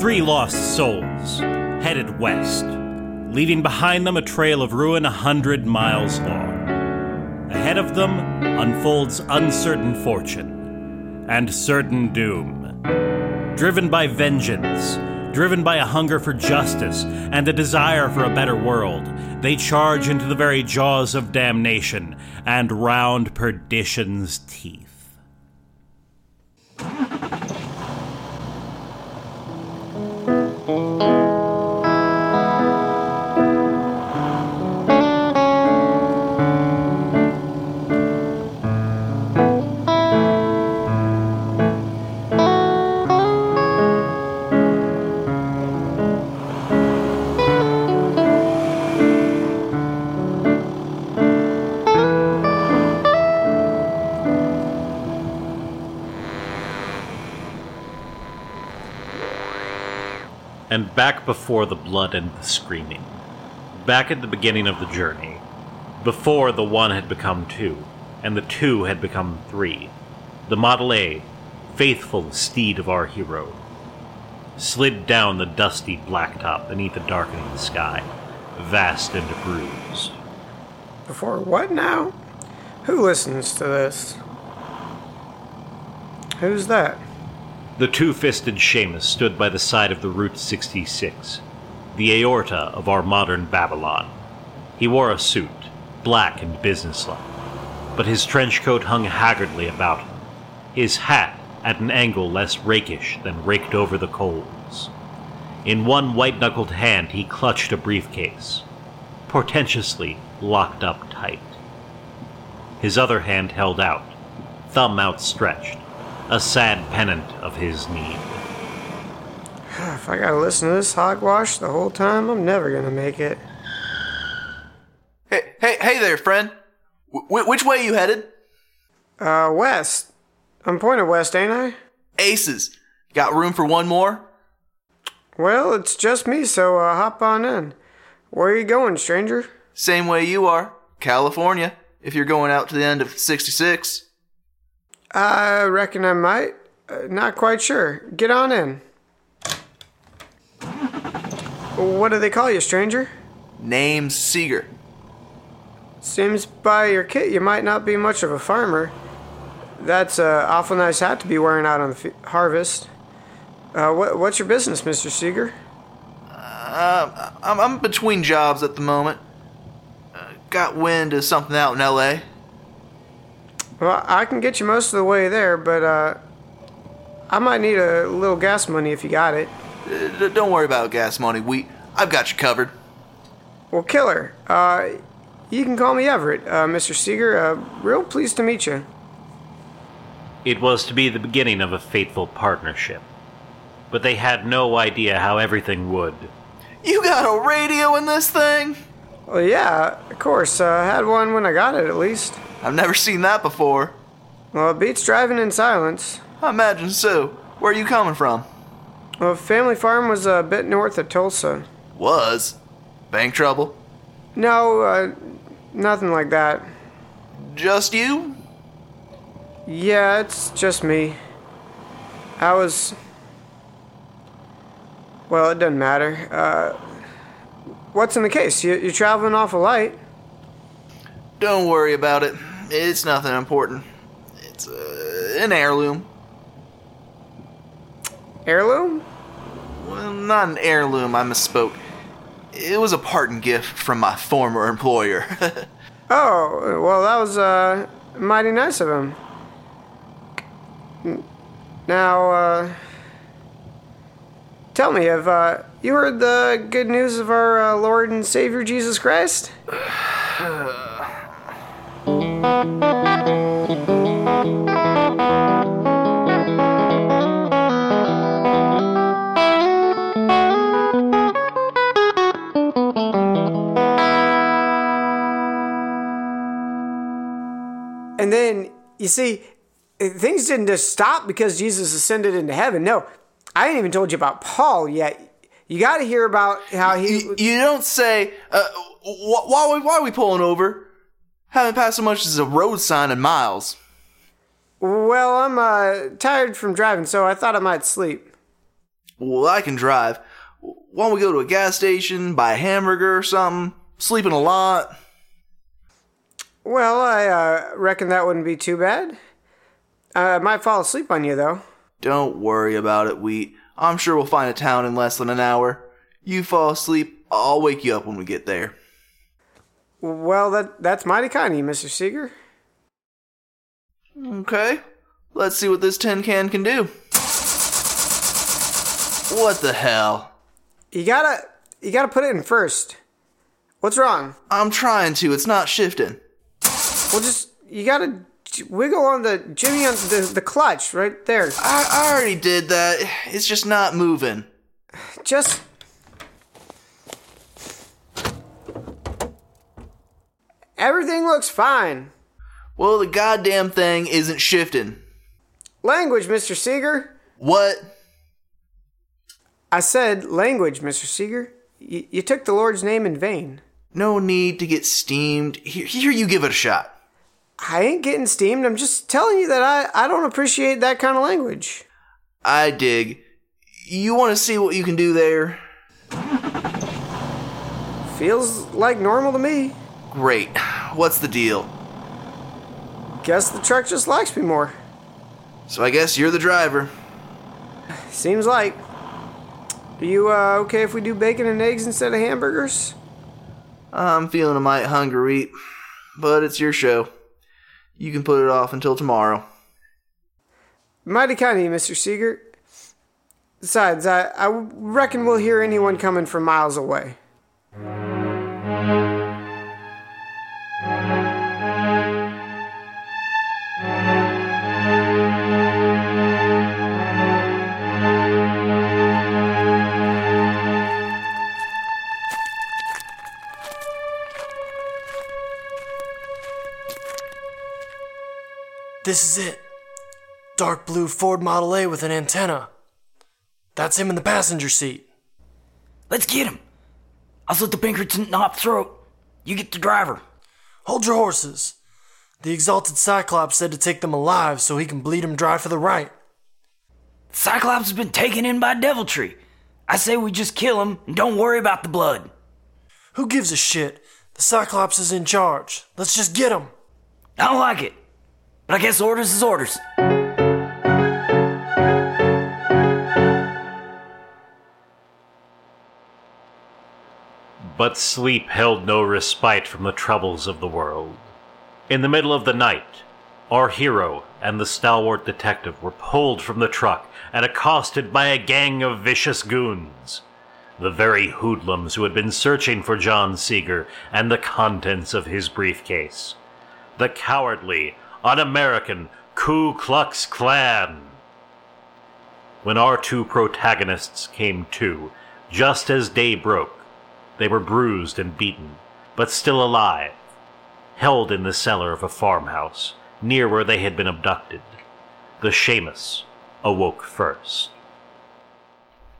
Three lost souls headed west, leaving behind them a trail of ruin a hundred miles long. Ahead of them unfolds uncertain fortune and certain doom. Driven by vengeance, driven by a hunger for justice and a desire for a better world, they charge into the very jaws of damnation and round perdition's teeth. And back before the blood and the screaming. Back at the beginning of the journey. Before the one had become two, and the two had become three. The Model A, faithful steed of our hero, slid down the dusty blacktop beneath the darkening sky, vast and bruised. Before what now? Who listens to this? Who's that? The two fisted shamus stood by the side of the Route 66, the aorta of our modern Babylon. He wore a suit, black and businesslike, but his trench coat hung haggardly about him, his hat at an angle less rakish than raked over the coals. In one white knuckled hand, he clutched a briefcase, portentously locked up tight. His other hand held out, thumb outstretched, a sad pennant of his need. If I gotta listen to this hogwash the whole time, I'm never gonna make it. Hey, hey, hey there, friend. W- which way you headed? Uh, west. I'm pointed west, ain't I? Aces. Got room for one more? Well, it's just me, so uh, hop on in. Where are you going, stranger? Same way you are. California. If you're going out to the end of 66. I reckon I might. Uh, not quite sure. Get on in. What do they call you, stranger? Name's Seeger. Seems by your kit you might not be much of a farmer. That's a awful nice hat to be wearing out on the f- harvest. Uh, what, what's your business, Mr. Seeger? Uh, I'm, I'm between jobs at the moment. Uh, got wind of something out in L.A. Well, I can get you most of the way there, but uh, I might need a little gas money if you got it. Uh, don't worry about gas money. We, I've got you covered. Well, killer. Uh, you can call me Everett, uh, Mr. Seeger. Uh, real pleased to meet you. It was to be the beginning of a fateful partnership, but they had no idea how everything would. You got a radio in this thing? Well, yeah, of course. Uh, I had one when I got it, at least. I've never seen that before. Well, it beats driving in silence. I imagine so. Where are you coming from? Well, family farm was a bit north of Tulsa. Was. Bank trouble? No, uh, nothing like that. Just you? Yeah, it's just me. I was. Well, it doesn't matter. Uh, what's in the case? You, you're traveling awful light. Don't worry about it. It's nothing important. It's uh, an heirloom. Heirloom? Well, not an heirloom, I misspoke. It was a parting gift from my former employer. Oh, well, that was uh, mighty nice of him. Now, uh, tell me, have uh, you heard the good news of our uh, Lord and Savior Jesus Christ? And then, you see, things didn't just stop because Jesus ascended into heaven. No, I ain't even told you about Paul yet. You got to hear about how he. you, you don't say, uh, wh- why, are we- why are we pulling over? Haven't passed so much as a road sign in miles. Well, I'm uh, tired from driving, so I thought I might sleep. Well, I can drive. Why don't we go to a gas station, buy a hamburger or something? Sleeping a lot. Well, I uh, reckon that wouldn't be too bad. I might fall asleep on you, though. Don't worry about it, Wheat. I'm sure we'll find a town in less than an hour. You fall asleep, I'll wake you up when we get there. Well, that that's mighty kind of you, Mr. Seeger. Okay, let's see what this tin can can do. What the hell? You gotta you gotta put it in first. What's wrong? I'm trying to, it's not shifting. Well, just you gotta wiggle on the jimmy on the the clutch right there. I, I already did that. It's just not moving. Just everything looks fine. Well, the goddamn thing isn't shifting. Language, Mr. Seeger. What? I said language, Mr. Seeger. Y- you took the Lord's name in vain. No need to get steamed. Here, here you give it a shot. I ain't getting steamed. I'm just telling you that I, I don't appreciate that kind of language. I dig. You want to see what you can do there? Feels like normal to me. Great. What's the deal? Guess the truck just likes me more. So I guess you're the driver. Seems like. Are you uh, okay if we do bacon and eggs instead of hamburgers? I'm feeling a mite hungry, but it's your show. You can put it off until tomorrow. Mighty kind of you, Mr. Seeger. Besides, I, I reckon we'll hear anyone coming from miles away. This is it. Dark blue Ford Model A with an antenna. That's him in the passenger seat. Let's get him. I'll slit the Pinkerton knot throat. You get the driver. Hold your horses. The exalted Cyclops said to take them alive so he can bleed them dry for the right. Cyclops has been taken in by deviltry. I say we just kill him and don't worry about the blood. Who gives a shit? The Cyclops is in charge. Let's just get him. I don't like it. But I guess orders is orders. But sleep held no respite from the troubles of the world. In the middle of the night, our hero and the stalwart detective were pulled from the truck and accosted by a gang of vicious goons. The very hoodlums who had been searching for John Seeger and the contents of his briefcase. The cowardly, un American Ku Klux Klan. When our two protagonists came to, just as day broke, they were bruised and beaten, but still alive, held in the cellar of a farmhouse near where they had been abducted. The shamus awoke first.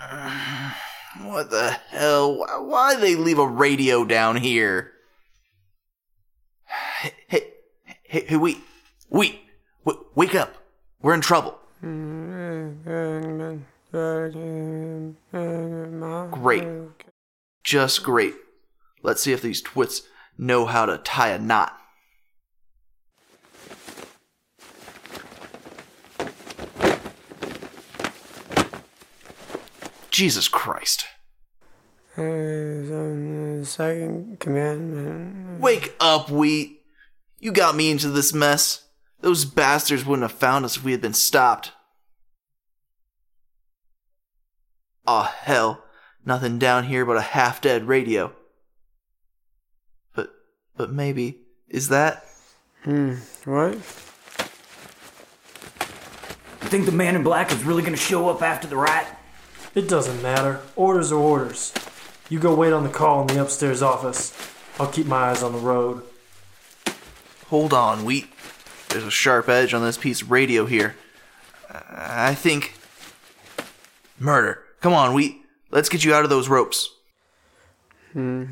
What the hell? Why, they leave a radio down here? Hey, hey, hey, hey wait, w- wake up. We're in trouble. Great. Just great. Let's see if these twits know how to tie a knot. Jesus Christ. Second commandment. Wake up, Wheat. You got me into this mess. Those bastards wouldn't have found us if we had been stopped. Aw, hell. Nothing down here but a half dead radio. But, but maybe, is that? Hmm, what? You think the man in black is really gonna show up after the rat? It doesn't matter. Orders are orders. You go wait on the call in the upstairs office. I'll keep my eyes on the road. Hold on, Wheat. There's a sharp edge on this piece of radio here. Uh, I think. Murder. Come on, we. Let's get you out of those ropes. Hmm.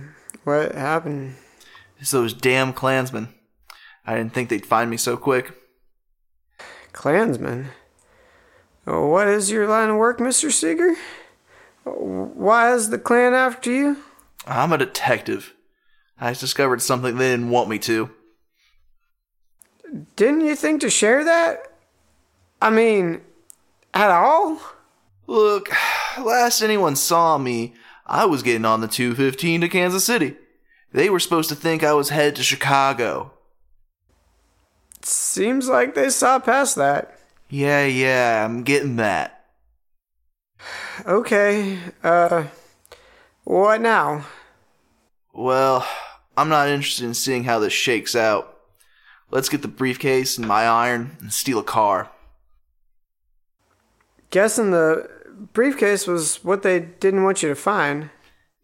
What happened? It's those damn Klansmen. I didn't think they'd find me so quick. Klansman. Oh, What is your line of work, Mr. Seeger? Why is the Klan after you? I'm a detective. I discovered something they didn't want me to. Didn't you think to share that? I mean, at all? Look, last anyone saw me, I was getting on the 215 to Kansas City. They were supposed to think I was headed to Chicago. Seems like they saw past that. Yeah, yeah, I'm getting that. Okay, uh, what now? Well, I'm not interested in seeing how this shakes out. Let's get the briefcase and my iron and steal a car. Guessing the briefcase was what they didn't want you to find.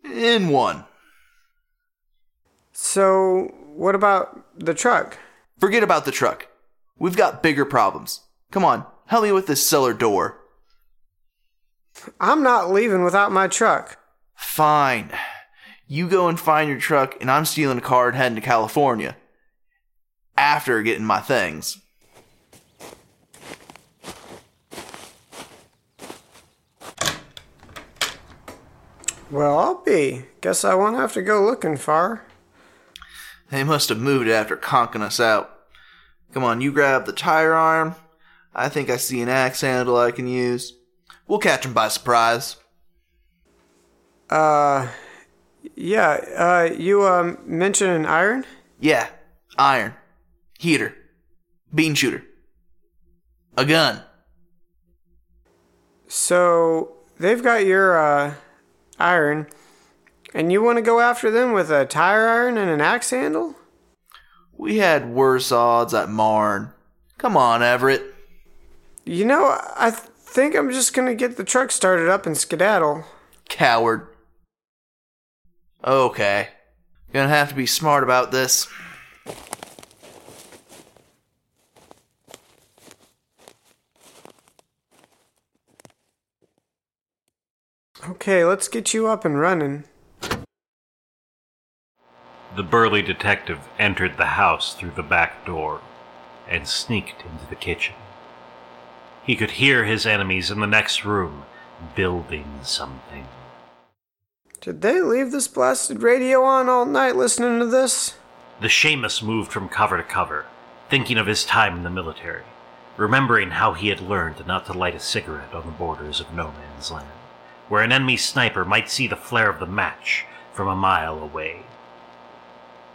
In one. So, what about the truck? Forget about the truck. We've got bigger problems. Come on, help me with this cellar door. I'm not leaving without my truck. Fine. You go and find your truck, and I'm stealing a car and heading to California. After getting my things. Well, I'll be. Guess I won't have to go looking far. They must have moved it after conking us out. Come on, you grab the tire arm. I think I see an axe handle I can use. We'll catch 'em by surprise. Uh, yeah, uh, you, um, mentioned an iron? Yeah, iron, heater, bean shooter, a gun. So, they've got your, uh, iron, and you want to go after them with a tire iron and an axe handle? We had worse odds at Marne. Come on, Everett. You know, I th- think I'm just gonna get the truck started up and skedaddle. Coward. Okay. Gonna have to be smart about this. Okay, let's get you up and running. The burly detective entered the house through the back door and sneaked into the kitchen. He could hear his enemies in the next room building something. Did they leave this blasted radio on all night listening to this? The shamus moved from cover to cover, thinking of his time in the military, remembering how he had learned not to light a cigarette on the borders of no man's land, where an enemy sniper might see the flare of the match from a mile away.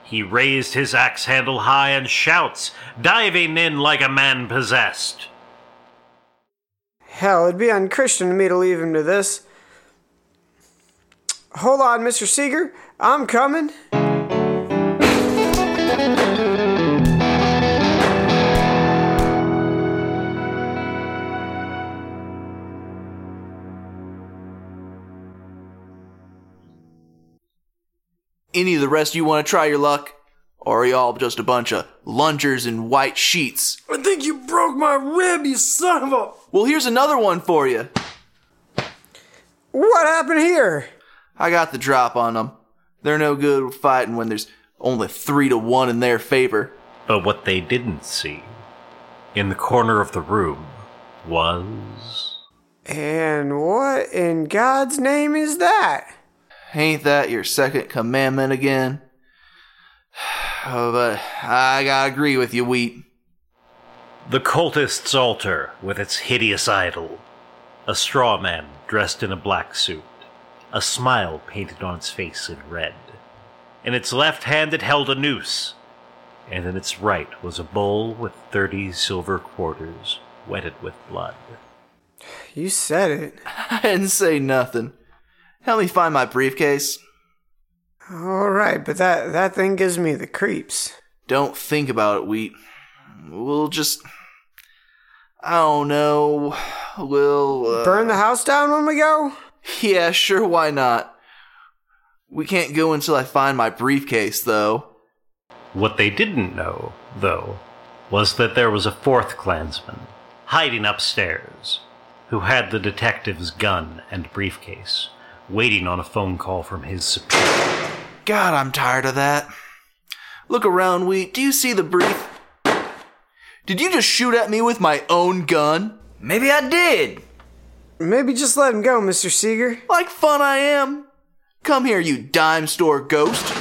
He raised his axe handle high and shouts, diving in like a man possessed. Hell, it'd be unchristian of me to leave him to this. Hold on, Mr. Seeger. I'm coming. Any of the rest of you want to try your luck? Or are y'all just a bunch of lungers in white sheets? I think you broke my rib, you son of a. Well, here's another one for you. What happened here? I got the drop on them. They're no good fighting when there's only three to one in their favor. But what they didn't see, in the corner of the room, was. And what in God's name is that? Ain't that your second commandment again? Oh, but I gotta agree with you, Wheat. The cultist's altar with its hideous idol. A straw man dressed in a black suit. A smile painted on its face in red. In its left hand it held a noose, and in its right was a bowl with thirty silver quarters wetted with blood. You said it. I didn't say nothing. Help me find my briefcase. All right, but that that thing gives me the creeps. Don't think about it, Wheat. We'll just. I don't know. We'll. Uh, Burn the house down when we go? Yeah, sure, why not? We can't go until I find my briefcase, though. What they didn't know, though, was that there was a fourth Klansman hiding upstairs who had the detective's gun and briefcase, waiting on a phone call from his superior. God, I'm tired of that. Look around, Wheat. Do you see the brief? Did you just shoot at me with my own gun? Maybe I did. Maybe just let him go, Mr. Seeger. Like fun I am. Come here, you dime store ghost.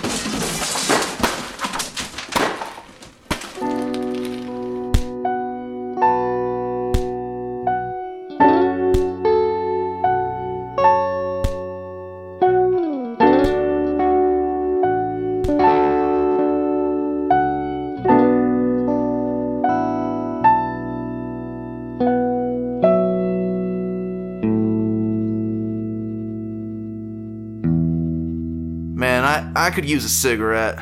I, could use a cigarette.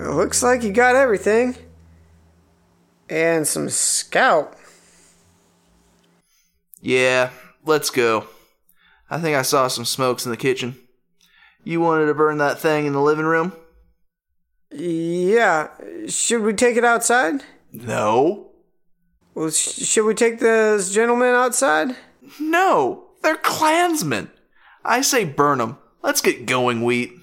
It looks like you got everything. And some scout. Yeah, let's go. I think I saw some smokes in the kitchen. You wanted to burn that thing in the living room? Yeah. Should we take it outside? No. Well, sh- should we take this gentleman outside? No, they're Klansmen. I say burn 'em. Let's get going, Wheat.